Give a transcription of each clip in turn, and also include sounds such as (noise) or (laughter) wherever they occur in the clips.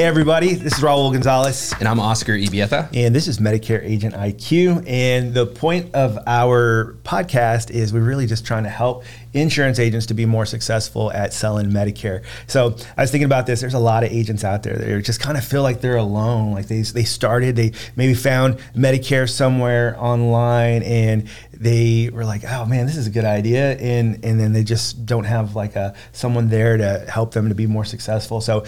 Hey, everybody, this is Raul Gonzalez. And I'm Oscar Ibieta. And this is Medicare Agent IQ. And the point of our podcast is we're really just trying to help insurance agents to be more successful at selling Medicare. So I was thinking about this. There's a lot of agents out there that just kind of feel like they're alone. Like they, they started, they maybe found Medicare somewhere online and they were like, oh man, this is a good idea. And, and then they just don't have like a, someone there to help them to be more successful. So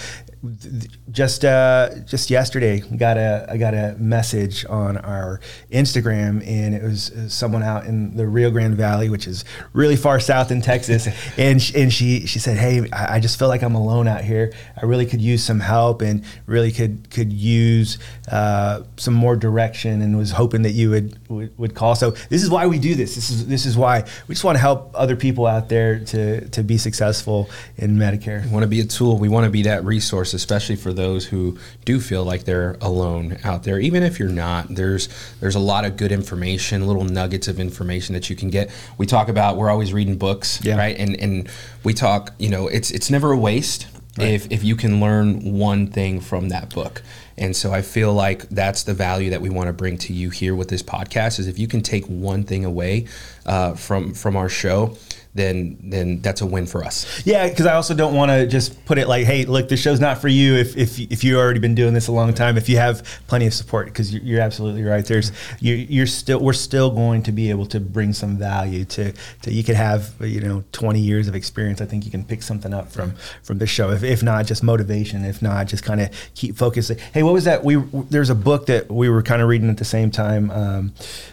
just uh, just yesterday got a I got a message on our Instagram and it was someone out in the Rio Grande Valley which is really far south in Texas (laughs) and she, and she she said hey I just feel like I'm alone out here. I really could use some help and really could could use uh, some more direction and was hoping that you would, would, would call. So this is why we do this. This is this is why. We just want to help other people out there to to be successful in Medicare. We want to be a tool. We want to be that resource especially for those who do feel like they're alone out there. Even if you're not, there's there's a lot of good information, little nuggets of information that you can get. We talk about we're always reading books, yeah. right? And and we talk, you know, it's it's never a waste. Right. If, if you can learn one thing from that book. And so I feel like that's the value that we want to bring to you here with this podcast is if you can take one thing away uh, from from our show, then then that's a win for us. Yeah, because I also don't want to just put it like, hey, look, this show's not for you if if if you've already been doing this a long time. If you have plenty of support, because you're, absolutely right. There's you, you're still we're still going to be able to bring some value to to you could have you know 20 years of experience. I think you can pick something up from from this show. If, if not just motivation, if not just kind of keep focusing. Hey, what was that? We there's a book that we were kind of reading at the same time. Um,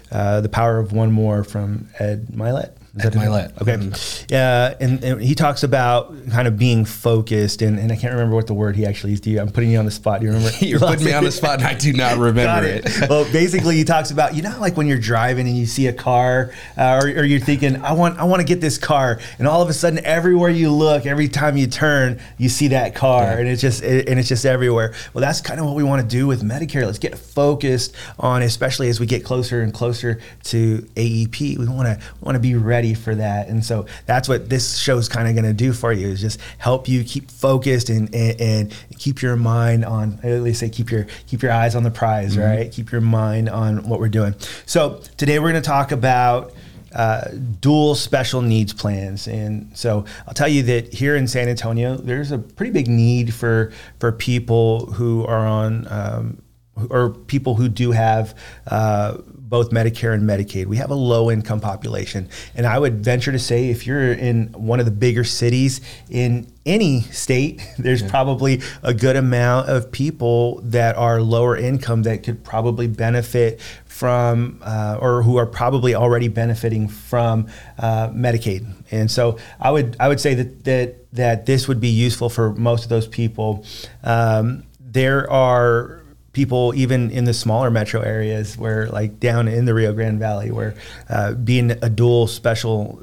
uh, the Power of One More from Ed Mylett. Ed Mylett. Okay. Mm-hmm. Yeah, and, and, he talks about kind of being focused, and, and I can't remember what the word he actually used. I'm putting you on the spot. Do you remember? (laughs) You're putting me on the spot, and I do not (laughs) remember it. it. well, basically, he talks about you know like when you're driving and you see a car, uh, or, or, you're thinking, I want I want to get this car, and all of a sudden, everywhere you look, every time you turn, you see that car, yeah. and it's just it, and it's just everywhere. Well, that's kind of what we want to do with Medicare. Let's get focused on, especially as we get closer and closer to AEP. We want to want to be ready for that, and so that's what this show is kind of going to do for you is just help you keep focused and, and, and keep your mind on. At least say keep your keep your eyes on the prize, mm-hmm. right? Keep your mind on what we're doing. So today we're going to talk about. Uh, dual special needs plans. And so I'll tell you that here in San Antonio, there's a pretty big need for for people who are on um, or people who do have uh, both Medicare and Medicaid. We have a low income population. And I would venture to say if you're in one of the bigger cities in any state, (laughs) there's yeah. probably a good amount of people that are lower income that could probably benefit from uh, or who are probably already benefiting from uh, Medicaid. And so I would I would say that that that this would be useful for most of those people. Um, there are people even in the smaller metro areas where like down in the rio grande valley where uh, being a dual special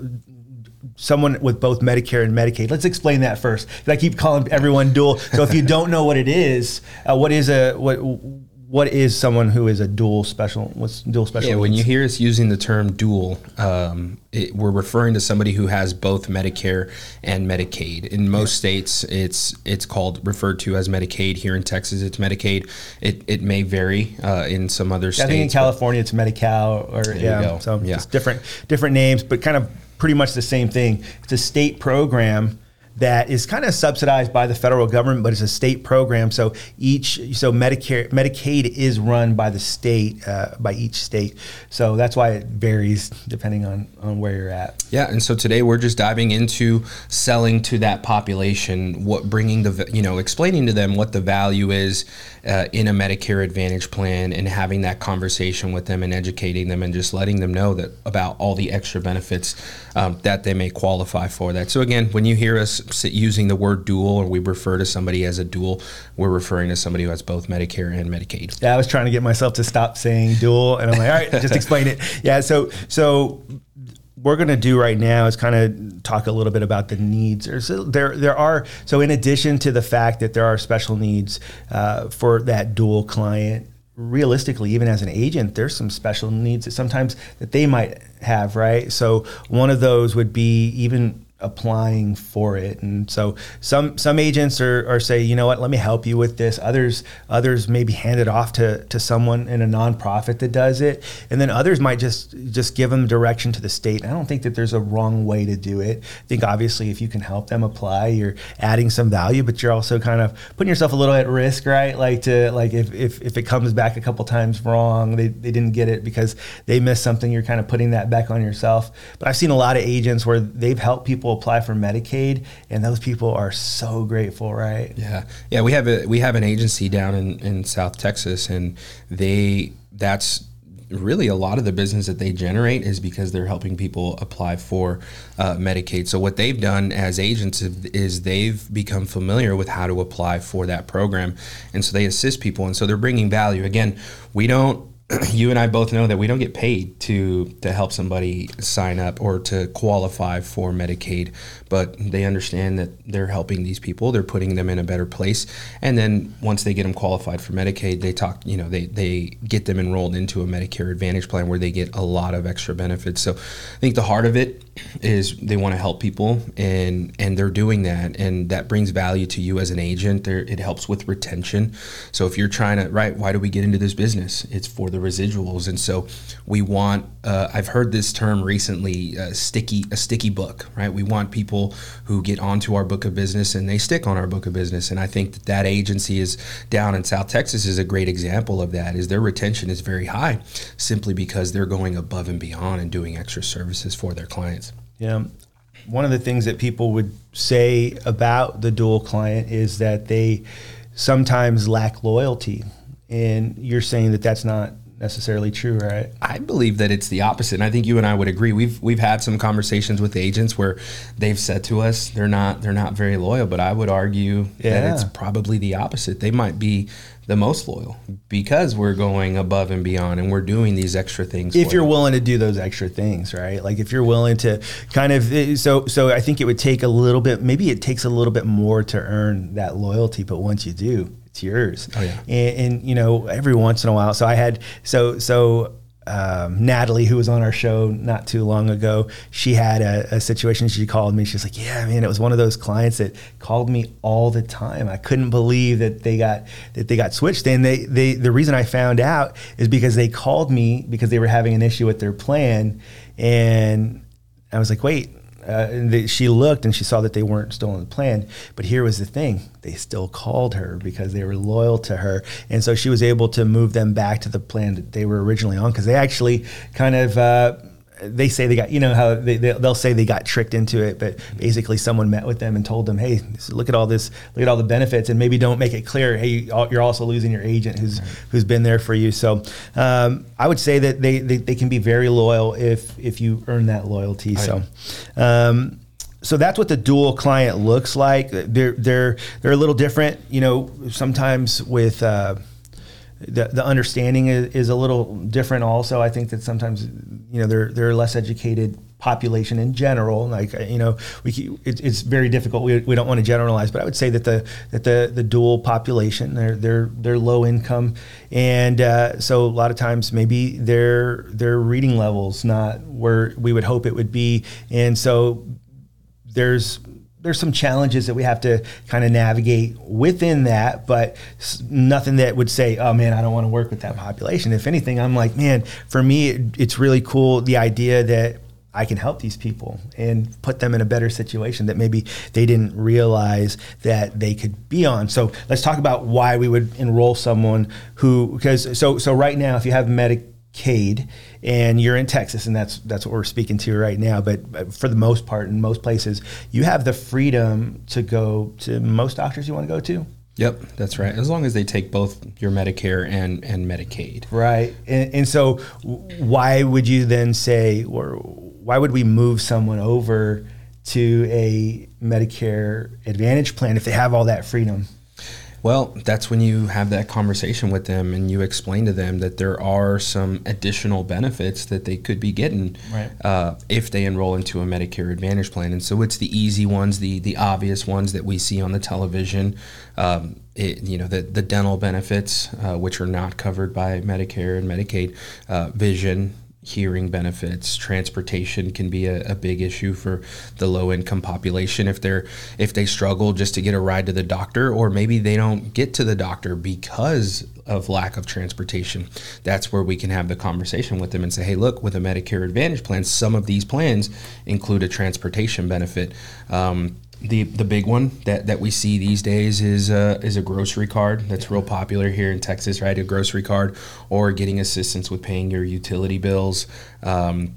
someone with both medicare and medicaid let's explain that first. I keep calling everyone dual. So if you don't know what it is uh, what is a what what is someone who is a dual special what's dual special yeah when you hear us using the term dual um, it, we're referring to somebody who has both medicare and medicaid. In most yeah. states it's it's called referred to as medicaid. Here in texas it's medicaid. It, it may vary uh, in some other states i think in california it's medi-cal or yeah so yeah. it's different different names but kind of pretty much the same thing. It's a state program that is kind of subsidized by the federal government, but it's a state program. So each, so Medicare, Medicaid is run by the state, uh, by each state. So that's why it varies depending on on where you're at. Yeah, and so today we're just diving into selling to that population, what bringing the, you know, explaining to them what the value is uh, in a Medicare Advantage plan, and having that conversation with them and educating them, and just letting them know that about all the extra benefits um, that they may qualify for that. So again, when you hear us using the word dual or we refer to somebody as a dual, we're referring to somebody who has both Medicare and Medicaid. Yeah, I was trying to get myself to stop saying dual, and I'm like, all right, just explain it. (laughs) Yeah, so so we're going to do right now is kind of talk a little bit about the needs. There's, there, there are so in addition to the fact that there are special needs uh, for that dual client realistically, even as an agent, there's some special needs that sometimes that they might have, right? So one of those would be even applying for it. And so some some agents are, are say you know what? Let me help you with this. Others others maybe hand it off to to someone in a nonprofit that does it. And then others might just just give them direction to the state. I don't think that there's a wrong way to do it. I think obviously if you can help them apply you're adding some value but you're also kind of putting yourself a little at risk right? Like to like if if, if it comes back a couple times wrong they, they didn't get it because they missed something you're kind of putting that back on yourself. But i've seen a lot of agents where they've helped people people apply for Medicaid, and those people are so grateful, right? Yeah, yeah. We have a we have an agency down in, in South Texas, and they that's really a lot of the business that they generate is because they're helping people apply for uh, Medicaid. So what they've done as agents is they've become familiar with how to apply for that program, and so they assist people, and so they're bringing value. Again, we don't (clears throat) you and I both know that we don't get paid to to help somebody sign up or to qualify for Medicaid, but they understand that they're helping these people, they're putting them in a better place, and then once they get them qualified for Medicaid, they talk, you know, they they get them enrolled into a Medicare Advantage plan where they get a lot of extra benefits. So, I think the heart of it is they want to help people, and and they're doing that, and that brings value to you as an agent. There, it helps with retention. So if you're trying to, right, why do we get into this business? It's for the the residuals, and so we want. Uh, I've heard this term recently, uh, sticky a sticky book, right? We want people who get onto our book of business and they stick on our book of business, and I think that that agency is down in South Texas is a great example of that. Is their retention is very high, simply because they're going above and beyond and doing extra services for their clients. Yeah, one of the things that people would say about the dual client is that they sometimes lack loyalty and you're saying that that's not necessarily true, right? I believe that it's the opposite. And I think you and I would agree. We've we've had some conversations with agents where they've said to us they're not they're not very loyal, but I would argue yeah. that it's probably the opposite. They might be the most loyal because we're going above and beyond and we're doing these extra things if you're them. willing to do those extra things right like if you're willing to kind of eh, so so i think it would take a little bit maybe it takes a little bit more to earn that loyalty but once you do yours. Oh yeah. And, and, you know, every once in a while, so I had so so. Um, Natalie, who was on our show not too long ago, she had a, a, situation. She called me. She's like, "Yeah, man, it was one of those clients that called me all the time. I couldn't believe that they got that they got switched. And they, they the reason I found out is because they called me because they were having an issue with their plan, and I was like, wait, uh, and she looked and she saw that they weren't still in the plan. But here was the thing: they still called her because they were loyal to her, and so she was able to move them back to the plan that they were originally on. Because they actually kind of. Uh, they say they got you know how they, they'll say they got tricked into it but basically someone met with them and told them hey look at all this look at all the benefits and maybe don't make it clear hey you're also losing your agent who's right. who's been there for you so um, i would say that they, they, they can be very loyal if if you earn that loyalty right. so um, so that's what the dual client looks like. They're they're they're a little different, you know. Sometimes with uh, the, the understanding is, is, a little different also i think that sometimes you know they're they're less educated population in general. Like you know we it, it's very difficult. We, we don't want to generalize but i would say that the that the the dual population they're they're they're low income. And uh, so a lot of times maybe their their reading levels not where we would hope it would be. And so there's there's some challenges that we have to kind of navigate within that, but nothing that would say, oh man, I don't want to work with that population. If anything, I'm like, man, for me, it, it's really cool the idea that I can help these people and put them in a better situation that maybe they didn't realize that they could be on. So let's talk about why we would enroll someone who because so so right now if you have Medicaid Cade, and you're in Texas, and that's that's what we're speaking to right now. But for the most part, in most places, you have the freedom to go to most doctors you want to go to. Yep, that's right. As long as they take both your Medicare and, and Medicaid. Right. And, and so, why would you then say, or why would we move someone over to a Medicare Advantage plan if they have all that freedom? Well, that's when you have that conversation with them and you explain to them that there are some additional benefits that they could be getting right. uh, if they enroll into a Medicare Advantage plan. And so it's the easy ones, the the obvious ones that we see on the television. Um, it, you know the the dental benefits, uh, which are not covered by Medicare and Medicaid, uh, vision, hearing benefits transportation can be a, a, big issue for the low income population if they're if they struggle just to get a ride to the doctor or maybe they don't get to the doctor because of lack of transportation. That's where we can have the conversation with them and say hey look with a medicare advantage plan some of these plans include a transportation benefit. Um, the the big one that, that we see these days is a, is a grocery card that's real popular here in Texas, right? A grocery card or getting assistance with paying your utility bills. Um,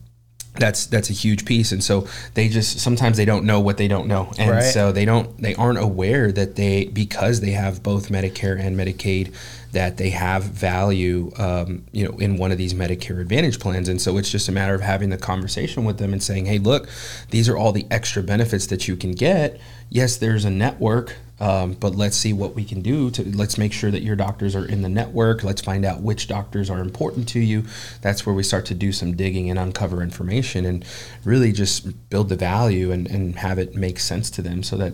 that's that's a huge piece and so they just sometimes they don't know what they don't know and right. so they don't they aren't aware that they because they have both medicare and medicaid that they have value um, you know in one of these medicare advantage plans and so it's just a matter of having the conversation with them and saying hey look these are all the extra benefits that you can get yes there's a network um, but let's see what we can do to let's make sure that your doctors are in the network. Let's find out which doctors are important to you. That's where we start to do some digging and uncover information and really just build the value and, and have it make sense to them so that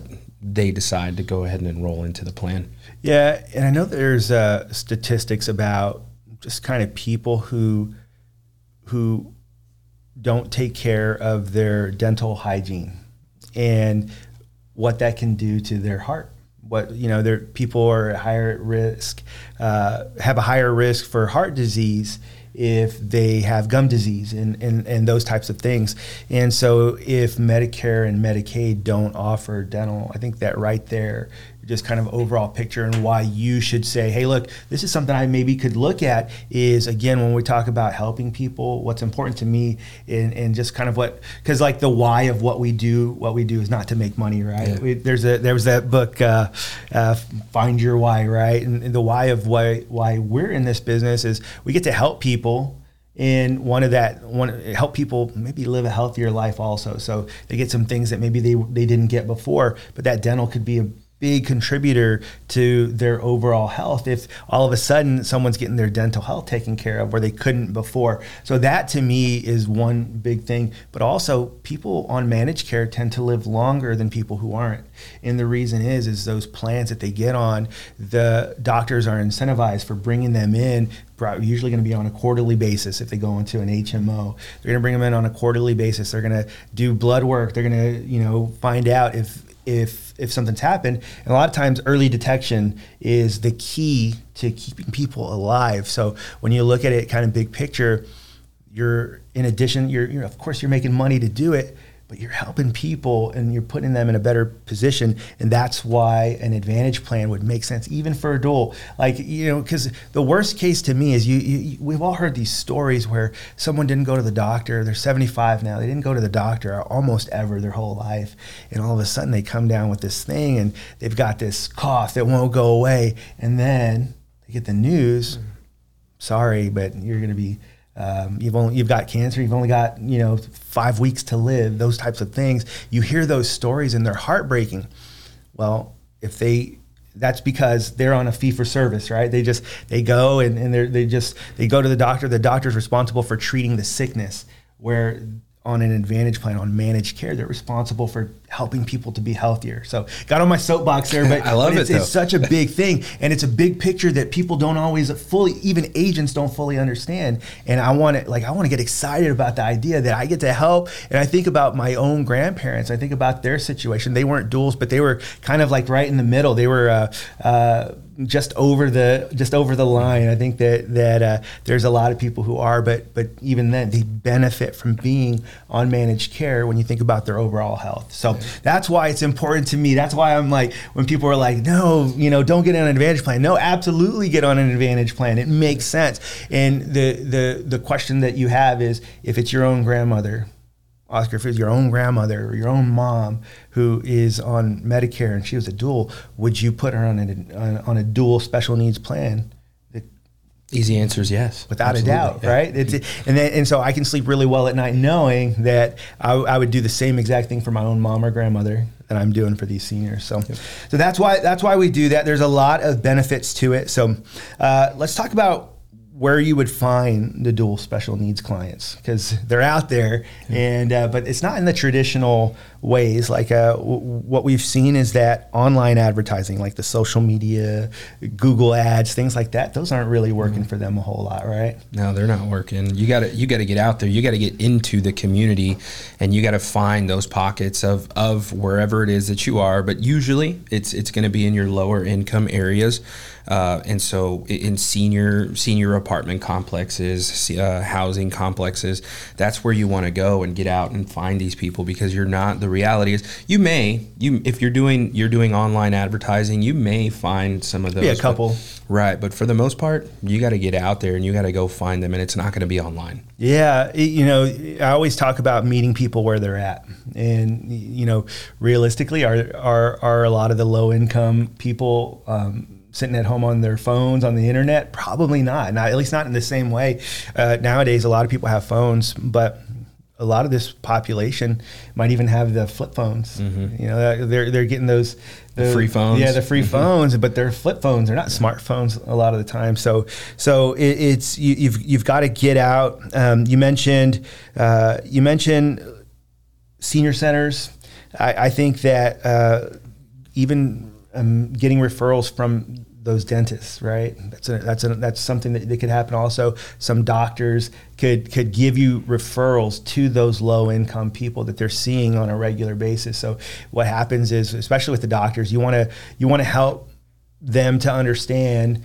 they decide to go ahead and enroll into the plan. Yeah, and I know there's uh, statistics about just kind of people who who don't take care of their dental hygiene and what that can do to their heart what you know, there people are at higher risk, uh, have a higher risk for heart disease if they have gum disease and, and, and those types of things. And so if Medicare and Medicaid don't offer dental, I think that right there just kind of overall picture and why you should say, hey, look, this is something I maybe could look at. Is again, when we talk about helping people, what's important to me and, and just kind of what, because like the why of what we do, what we do is not to make money, right? Yeah. We, there's a, there was that book, uh, uh, Find Your Why, right? And, and the why of why, why we're in this business is we get to help people and one of that one help people maybe live a healthier life also so they get some things that maybe they they didn't get before but that dental could be a big contributor to their overall health if all of a sudden someone's getting their dental health taken care of where they couldn't before. So that to me is one big thing. But also people on managed care tend to live longer than people who aren't. And the reason is is those plans that they get on, the doctors are incentivized for bringing them in usually going to be on a quarterly basis if they go into an HMO. They're going to bring them in on a quarterly basis. They're going to do blood work. They're going to, you know, find out if if if something's happened. And a lot of times, early detection is the key to keeping people alive. So when you look at it, kind of big picture, you're in addition, you're, you're of course you're making money to do it, but you're helping people and you're putting them in a better position. And that's why an advantage plan would make sense, even for a dual. Like, you know, because the worst case to me is you, you, we've all heard these stories where someone didn't go to the doctor. They're 75 now. They didn't go to the doctor almost ever their whole life. And all of a sudden they come down with this thing and they've got this cough that won't go away. And then they get the news mm. sorry, but you're going to be um, you've only you've got cancer. You've only got you know five weeks to live. Those types of things. You hear those stories and they're heartbreaking. Well, if they that's because they're on a fee for service, right? They just they go and, and they they just they go to the doctor. The doctor's responsible for treating the sickness. Where on an advantage plan on managed care they're responsible for helping people to be healthier so got on my soapbox there but (laughs) i love but it's, it it's such a big thing and it's a big picture that people don't always fully even agents don't fully understand and i want to like i want to get excited about the idea that i get to help and i think about my own grandparents i think about their situation they weren't duals but they were kind of like right in the middle they were uh, uh, just over the just over the line. I think that that uh, there's a lot of people who are, but but even then they benefit from being on managed care when you think about their overall health. So that's why it's important to me. That's why I'm like when people are like, no, you know, don't get on an advantage plan. No, absolutely get on an advantage plan. It makes sense. And the the the question that you have is if it's your own grandmother Oscar, if it was your own grandmother or your own mom who is on Medicare and she was a dual, would you put her on a, on a dual special needs plan? Easy answer is yes, without Absolutely, a doubt, yeah. right? It's, and then, and so I can sleep really well at night knowing that I, I, would do the same exact thing for my own mom or grandmother that I'm doing for these seniors. So, yep. so that's why that's why we do that. There's a lot of benefits to it. So, uh, let's talk about where you would find the dual special needs clients because they're out there and uh, but it's not in the traditional ways. Like uh, w- what we've seen is that online advertising, like the social media, Google ads, things like that, those aren't really working mm-hmm. for them a whole lot, right? No, they're not working. You got to you got to get out there. You got to get into the community, and you got to find those pockets of of wherever it is that you are. But usually, it's it's going to be in your lower income areas. Uh, and so in senior senior apartment complexes, uh, housing complexes, that's where you want to go and get out and find these people because you're not. The reality is, you may you if you're doing you're doing online advertising, you may find some of those. Yeah, a couple. But, right, but for the most part, you got to get out there and you got to go find them, and it's not going to be online. Yeah, you know, I always talk about meeting people where they're at, and you know, realistically, are are are a lot of the low income people. Um, sitting at home on their phones on the internet? Probably not. Not at least not in the same way. Uh, nowadays, a lot of people have phones, but a lot of this population might even have the flip phones. Mm-hmm. You know, they're they're getting those the free phones. Yeah, the free mm-hmm. phones, but they're flip phones. They're not smartphones a lot of the time. So, so it, it's you, have you've, you've got to get out. Um, you mentioned uh, you mentioned senior centers. I, I think that uh, even um, getting referrals from those dentists, right? That's a, that's a, that's something that, that could happen. Also, some doctors could could give you referrals to those low income people that they're seeing on a regular basis. So what happens is, especially with the doctors, you want to you want to help them to understand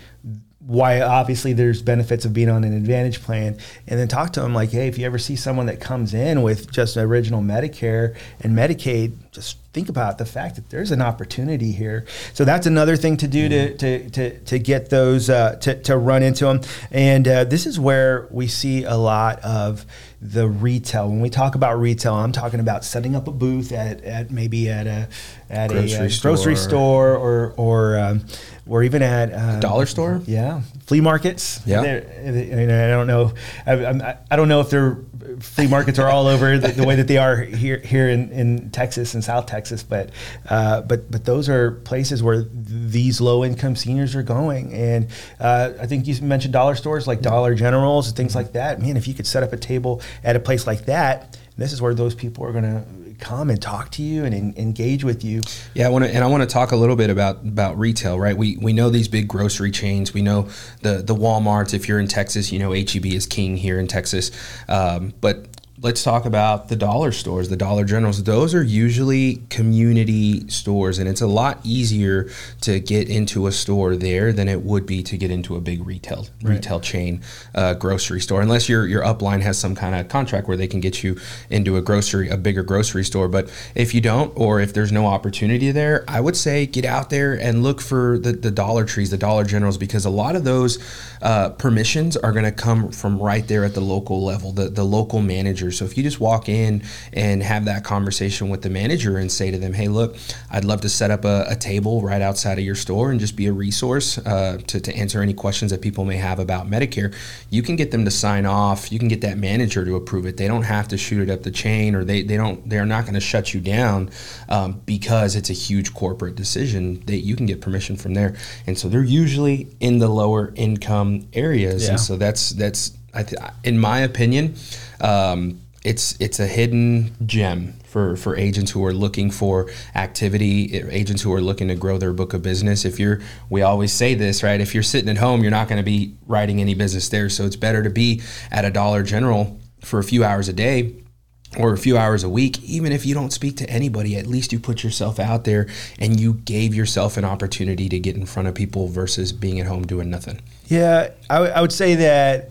why obviously there's benefits of being on an advantage plan and then talk to them like hey if you ever see someone that comes in with just original medicare and medicaid just think about the fact that there's an opportunity here so that's another thing to do to, to, to, to get those uh, to, to run into them and uh, this is where we see a lot of the retail when we talk about retail i'm talking about setting up a booth at, at maybe at a at grocery a uh, store. grocery store or or um, or even at um, dollar store. Yeah, flea markets. Yeah, I don't know. I, I, I, don't know if their flea markets are all over the, the, way that they are here here in, in Texas and South Texas, but uh, but but those are places where these low income seniors are going. And uh, I think you mentioned dollar stores like Dollar Generals and things like that. Man, if you could set up a table at a place like that, this is where those people are going to come and talk to you and en- engage with you. Yeah, I want to, and I want to talk a little bit about about retail. Right, we we know these big grocery chains. We know the the WalMarts. If you're in Texas, you know HEB is king here in Texas. Um, but let's talk about the dollar stores, the Dollar Generals. Those are usually community stores, and it's a lot easier to get into a store there than it would be to get into a big retail right. retail chain uh, grocery store, unless your your upline has some kind of contract where they can get you into a grocery a bigger grocery store. But if you don't, or if there's no opportunity there, I would say get out there and look for the the Dollar Trees, the Dollar Generals, because a lot of those uh, permissions are going to come from right there at the local level, the the local managers manager. So if you just walk in and have that conversation with the manager and say to them, hey, look, I'd love to set up a, a table right outside of your store and just be a resource uh, to, to answer any questions that people may have about Medicare, you can get them to sign off. You can get that manager to approve it. They don't have to shoot it up the chain or they, they don't, they're not going to shut you down um, because it's a huge corporate decision that you can get permission from there. And so they're usually in the lower income areas. Yeah. And so that's, that's, I th- in my opinion, um, it's it's a hidden gem for for agents who are looking for activity, agents who are looking to grow their book of business. If you're, we always say this, right? If you're sitting at home, you're not going to be writing any business there. So it's better to be at a Dollar General for a few hours a day or a few hours a week, even if you don't speak to anybody, at least you put yourself out there and you gave yourself an opportunity to get in front of people versus being at home doing nothing. Yeah, I, w- I would say that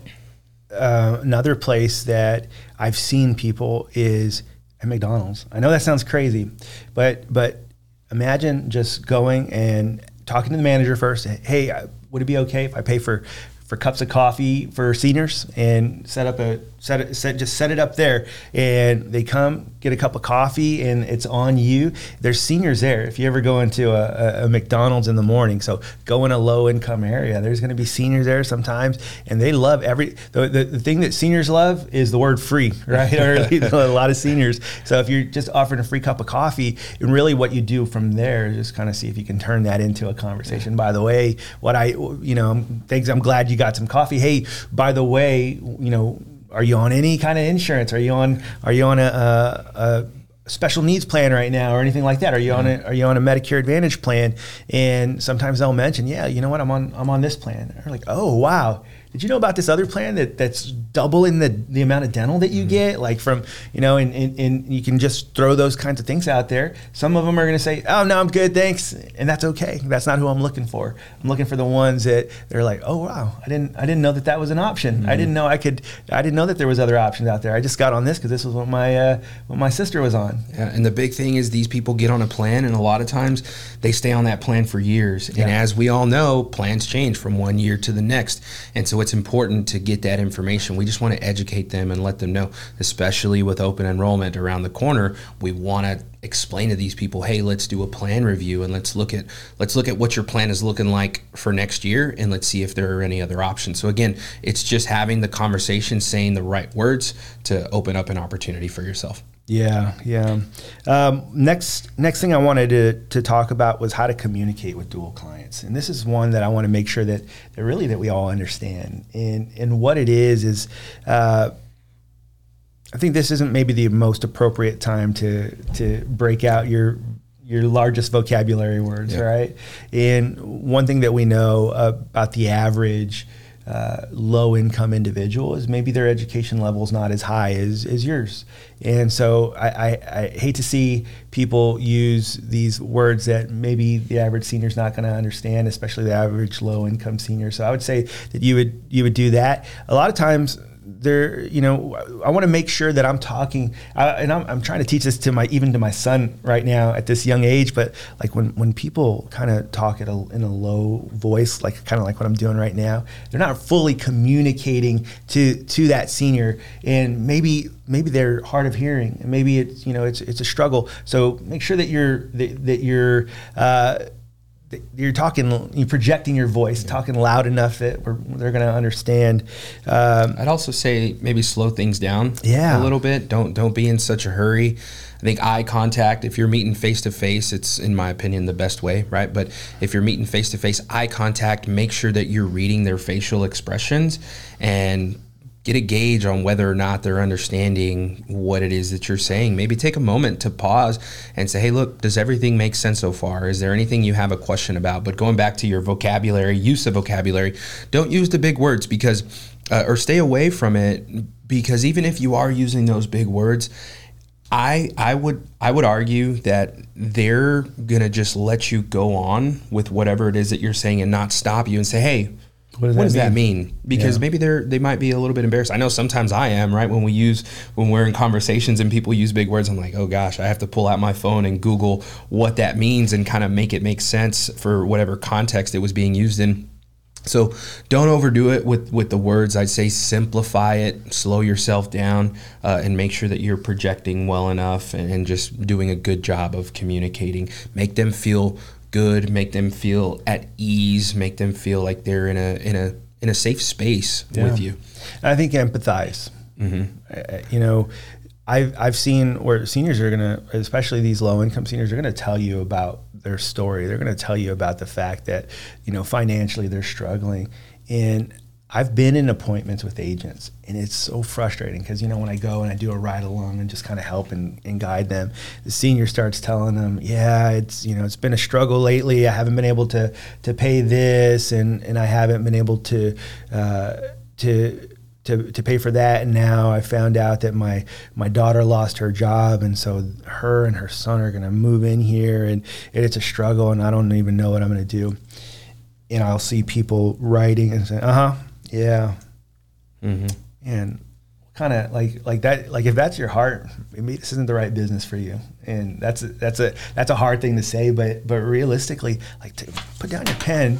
uh, another place that I've seen people is at McDonald's. I know that sounds crazy, but but imagine just going and talking to the manager first. Hey, uh, would it be okay if I pay for for cups of coffee for seniors and set up a set it set just set it up there. And they come get a cup of coffee and it's on you. There's seniors there. If you ever go into a, a, a mcdonald's in the morning so go in a low income area. There's going to be seniors there sometimes and they love every the, the, the thing that seniors love is the word free (laughs) right? A lot of seniors. So if you're just offering a free cup of coffee and really what you do from there is just kind of see if you can turn that into a conversation. By the way what i you know thanks i'm glad you got some coffee. Hey, by the way, you know, are you on any kind of insurance? Are you on are you on a, a, a special needs plan right now or anything like that? Are you on a are you on a Medicare Advantage plan? And sometimes they'll mention, yeah, you know what, I'm on I'm on this plan. They're like, oh wow, did you know about this other plan that that's doubling the, the amount of dental that you mm-hmm. get? Like from you know and, and, and, you can just throw those kinds of things out there. Some of them are going to say oh no i'm good thanks. And that's okay. That's not who i'm looking for. I'm looking for the ones that they're like oh wow. I didn't i didn't know that that was an option. Mm-hmm. i didn't know i could i didn't know that there was other options out there. I just got on this because this was what my uh, what my sister was on. Yeah and the big thing is these people get on a plan and a lot of times they stay on that plan for years. Yeah. and as we all know plans change from one year to the next. And so it's important to get that information. We just want to educate them and let them know, especially with open enrollment around the corner. We want to explain to these people, hey, let's do a plan review and let's look at let's look at what your plan is looking like for next year and let's see if there are any other options. So again, it's just having the conversation, saying the right words to open up an opportunity for yourself. Yeah, yeah. Um, next, next thing I wanted to, to talk about was how to communicate with dual clients, and this is one that I want to make sure that, that really that we all understand. And and what it is is, uh, I think this isn't maybe the most appropriate time to to break out your your largest vocabulary words, yeah. right? And one thing that we know about the average uh, low income individual is maybe their education level is not as high as, as yours. And so I, I, I hate to see people use these words that maybe the average senior is not going to understand, especially the average low income senior. So I would say that you would you would do that. A lot of times there, you know, I want to make sure that I'm talking, and I'm, I'm, trying to teach this to my even to my son right now at this young age. But like when when people kind of talk at a, in a low voice, like kind of like what I'm doing right now, they're not fully communicating to to that senior, and maybe maybe they're hard of hearing, and maybe it's you know it's it's a struggle. So make sure that you're that, that you're. Uh, you're talking, you're projecting your voice, talking loud enough that they're going to understand. Um, I'd also say maybe slow things down yeah. a little bit. Don't don't be in such a hurry. I think eye contact, if you're meeting face to face, it's in my opinion the best way, right? But if you're meeting face to face, eye contact, make sure that you're reading their facial expressions and get a gauge on whether or not they're understanding what it is that you're saying. Maybe take a moment to pause and say, hey, look, does everything make sense so far? Is there anything you have a question about? But going back to your vocabulary, use of vocabulary, don't use the big words because, uh, or stay away from it because even if you are using those big words, I I would I would argue that they're gonna just let you go on with whatever it is that you're saying and not stop you and say, hey, what does, what that, does mean? that, mean? Because yeah. maybe they're they might be a little bit embarrassed. I know sometimes I am, right? When we use when we're in conversations and people use big words, I'm like, oh gosh, I have to pull out my phone and Google what that means and kind of make it make sense for whatever context it was being used in. So don't overdo it with, with the words. I'd say simplify it, slow yourself down, uh, and make sure that you're projecting well enough and, and just doing a good job of communicating. Make them feel good, make them feel at ease, make them feel like they're in a in a in a safe space yeah. with you. I think empathize. Mm-hmm. You know, I've I've seen where seniors are gonna, especially these low income seniors, are gonna tell you about their story. They're gonna tell you about the fact that you know financially they're struggling, and I've been in appointments with agents, and it's so frustrating because you know when I go and I do a ride along and just kind of help and, and guide them, the senior starts telling them, "Yeah, it's you know it's been a struggle lately. I haven't been able to to pay this, and and I haven't been able to uh, to." To, to pay for that and now I found out that my my daughter lost her job and so her and her son are going to move in here and, and it's a struggle and I don't even know what I'm going to do and I'll see people writing and saying uh-huh yeah. Mm-hmm. And kind of like like that like if that's your heart, maybe this isn't the right business for you. And that's a, that's a that's a hard thing to say, but but realistically, like to put down your pen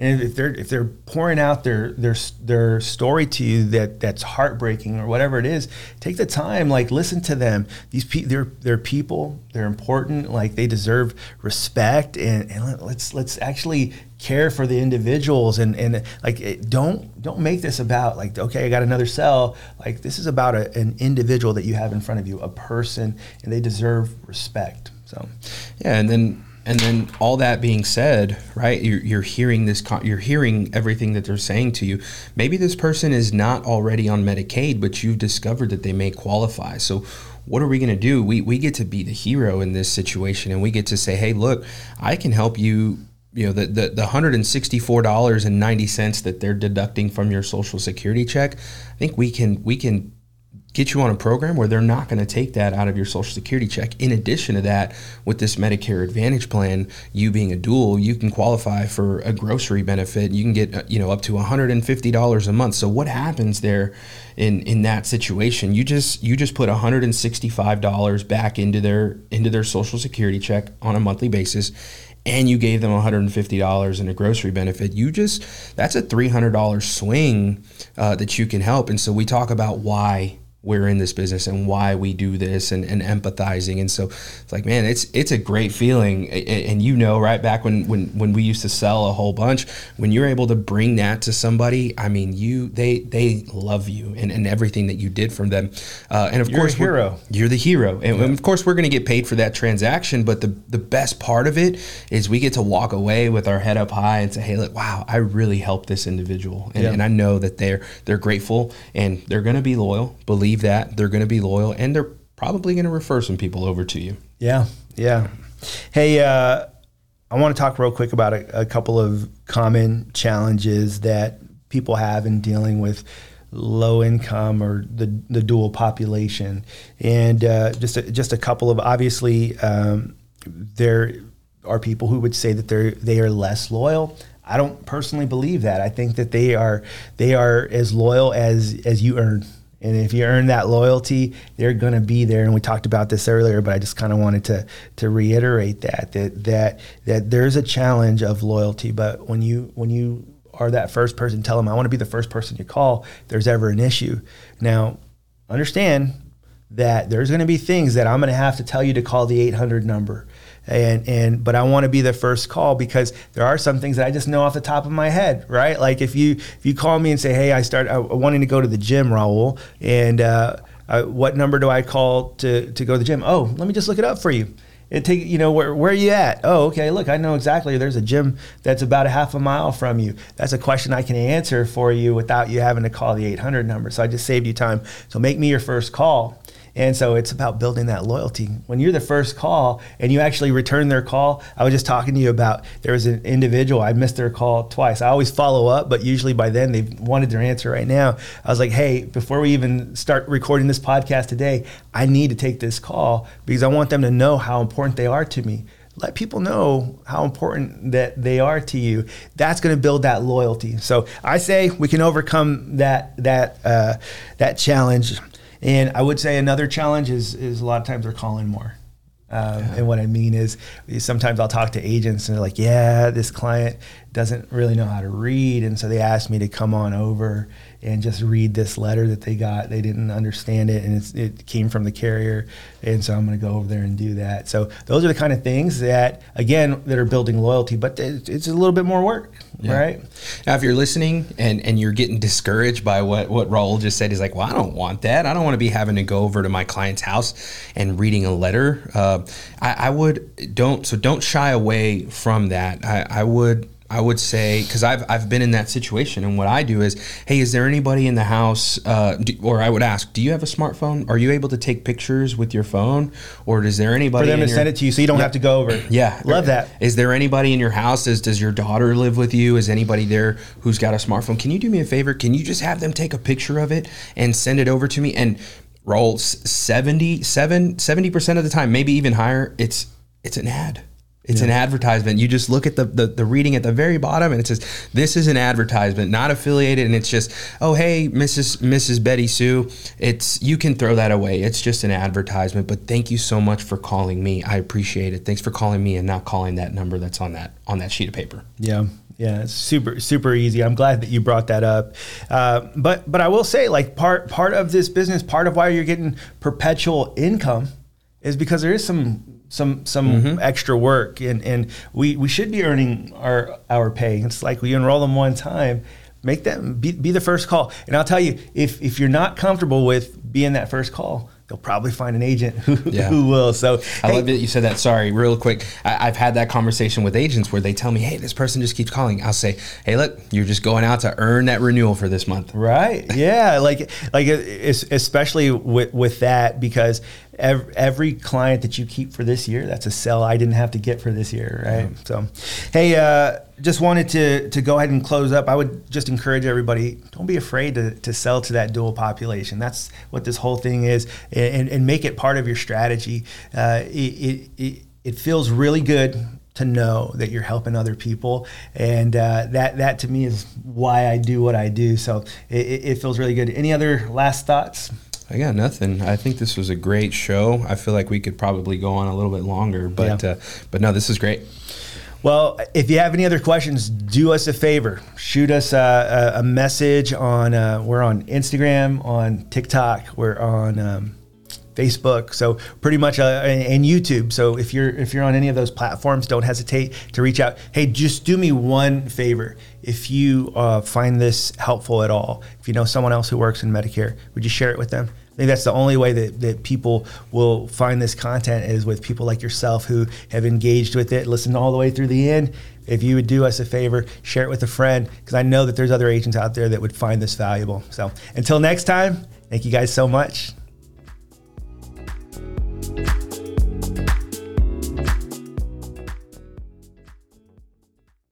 and if they're if they're pouring out their their their story to you that that's heartbreaking or whatever it is, take the time, like listen to them. These pe- they're they're people, they're important, like they deserve respect, and, and let's let's actually care for the individuals and and like it, don't don't make this about like okay I got another cell. Like this is about a, an individual that you have in front of you, a person, and they deserve respect. So, yeah, and then and then all that being said right you're, you're hearing this you're hearing everything that they're saying to you maybe this person is not already on medicaid but you've discovered that they may qualify so what are we going to do? We we get to be the hero in this situation, and we get to say, hey, look, I can help you you know the the, the hundred and sixty four dollars and ninety cents that they're deducting from your social security check, I think we can we can get you on a program where they're not going to take that out of your social security check. In addition to that, with this Medicare Advantage plan, you being a dual, you can qualify for a grocery benefit. You can get uh, you know up to $150 a month. So what happens there in in that situation? You just you just put $165 back into their into their social security check on a monthly basis and you gave them $150 in a grocery benefit, you just that's a $300 swing uh, that you can help. And so we talk about why we're in this business and why we do this and, and empathizing. And so it's like man it's it's a great feeling. And you know right back when when when we used to sell a whole bunch when you're able to bring that to somebody i mean you they they love you and, and everything that you did from them. Uh, and of you're course hero. You're the hero. And, yeah. and of course we're going to get paid for that transaction but the the best part of it is we get to walk away with our head up high and say hey look wow i really helped this individual. And, yeah. and i know that they're they're grateful and they're going to be loyal believe believe that they're going to be loyal and they're probably going to refer some people over to you. Yeah, yeah. Hey, uh, I want to talk real quick about a, a, couple of common challenges that people have in dealing with low income or the the dual population, and uh, just a, just a couple of obviously um, there are people who would say that they're they are less loyal. I don't personally believe that. I think that they are they are as loyal as as you earn and if you earn that loyalty, they're going to be there. And we talked about this earlier, but I just kind of wanted to to reiterate that that that that there's a challenge of loyalty. But when you when you are that first person, tell them I want to be the first person you call. If there's ever an issue, now understand that there's going to be things that I'm going to have to tell you to call the 800 number and and but I want to be the first call because there are some things that I just know off the top of my head, right? Like if you if you call me and say, hey, I start I, wanting to go to the gym, Raul, and uh, uh, what number do I call to to go to the gym? Oh, let me just look it up for you. It take you know where where are you at? Oh, okay. Look, I know exactly. There's a gym that's about a half a mile from you. That's a question I can answer for you without you having to call the 800 number. So I just saved you time. So make me your first call. And so it's about building that loyalty. When you're the first call and you actually return their call, I was just talking to you about there was an individual, I missed their call twice. I always follow up, but usually by then they've wanted their answer right now. I was like, hey, before we even start recording this podcast today, I need to take this call because I want them to know how important they are to me let people know how important that they are to you. That's going to build that loyalty. So I say we can overcome that that uh, that challenge and I would say another challenge is is a lot of times they're calling more. Um, yeah. And what I mean is, sometimes I'll talk to agents and they're like, "Yeah, this client doesn't really know how to read," and so they asked me to come on over and just read this letter that they got. They didn't understand it, and it came from the carrier, and so I'm going to go over there and do that. So those are the kind of things that, again, that are building loyalty, but it's a little bit more work, yeah. right? Now, if you're listening and and you're getting discouraged by what what Raul just said, he's like, "Well, I don't want that. I don't want to be having to go over to my client's house and reading a letter." Uh, I, I, would don't so don't shy away from that. I, I would I would say because I've I've been in that situation, and what I do is, hey, is there anybody in the house? Uh, do, or I would ask, do you have a smartphone? Are you able to take pictures with your phone, or is there anybody for them to your, send it to you so you don't yeah, have to go over? Yeah, love that. Is there anybody in your house? Does does your daughter live with you? Is anybody there who's got a smartphone? Can you do me a favor? Can you just have them take a picture of it and send it over to me? And rolls 70 percent of the time, maybe even higher. It's it's an ad it's yeah. an advertisement. You just look at the, the, the reading at the very bottom, and it says, "This is an advertisement, not affiliated." And it's just, "Oh, hey, Mrs. Mrs. Betty Sue, it's you can throw that away. It's just an advertisement." But thank you so much for calling me. I appreciate it. Thanks for calling me and not calling that number that's on that on that sheet of paper. Yeah, yeah, it's super super easy. I'm glad that you brought that up. Uh, but but I will say, like part part of this business, part of why you're getting perpetual income, is because there is some some some mm-hmm. extra work and and we we should be earning our our pay. It's like we enroll them one time. Make that be, be the first call. And i'll tell you if if you're not comfortable with being that first call they'll probably find an agent who, (laughs) yeah. who will. So I hey, love that you said that. Sorry, real quick. I, have had that conversation with agents where they tell me, "Hey, this person just keeps calling." I'll say, "Hey, look, you're just going out to earn that renewal for this month." Right? (laughs) Yeah. like like especially with with that because every, every client that you keep for this year, that's a sell I didn't have to get for this year, right? Yeah. So, hey, uh, just wanted to to go ahead and close up. I would just encourage everybody: don't be afraid to, to sell to that dual population. That's what this whole thing is, and, and make it part of your strategy. Uh, it, it, it feels really good to know that you're helping other people, and uh, that that to me is why I do what I do. So it, it feels really good. Any other last thoughts? I got nothing. I think this was a great show. I feel like we could probably go on a little bit longer, but yeah. uh, but no, this is great. Well, if you have any other questions, do us a favor. Shoot us a, a message on. Uh, we're on Instagram, on TikTok, we're on. Um, Facebook, so pretty much, uh, and YouTube. So if you're if you're on any of those platforms, don't hesitate to reach out. Hey, just do me one favor. If you uh, find this helpful at all, if you know someone else who works in Medicare, would you share it with them? think that's the only way that, that people will find this content is with people like yourself who have engaged with it, listened all the way through the end. If you would do us a favor, share it with a friend, because I know that there's other agents out there that would find this valuable. So until next time, thank you guys so much.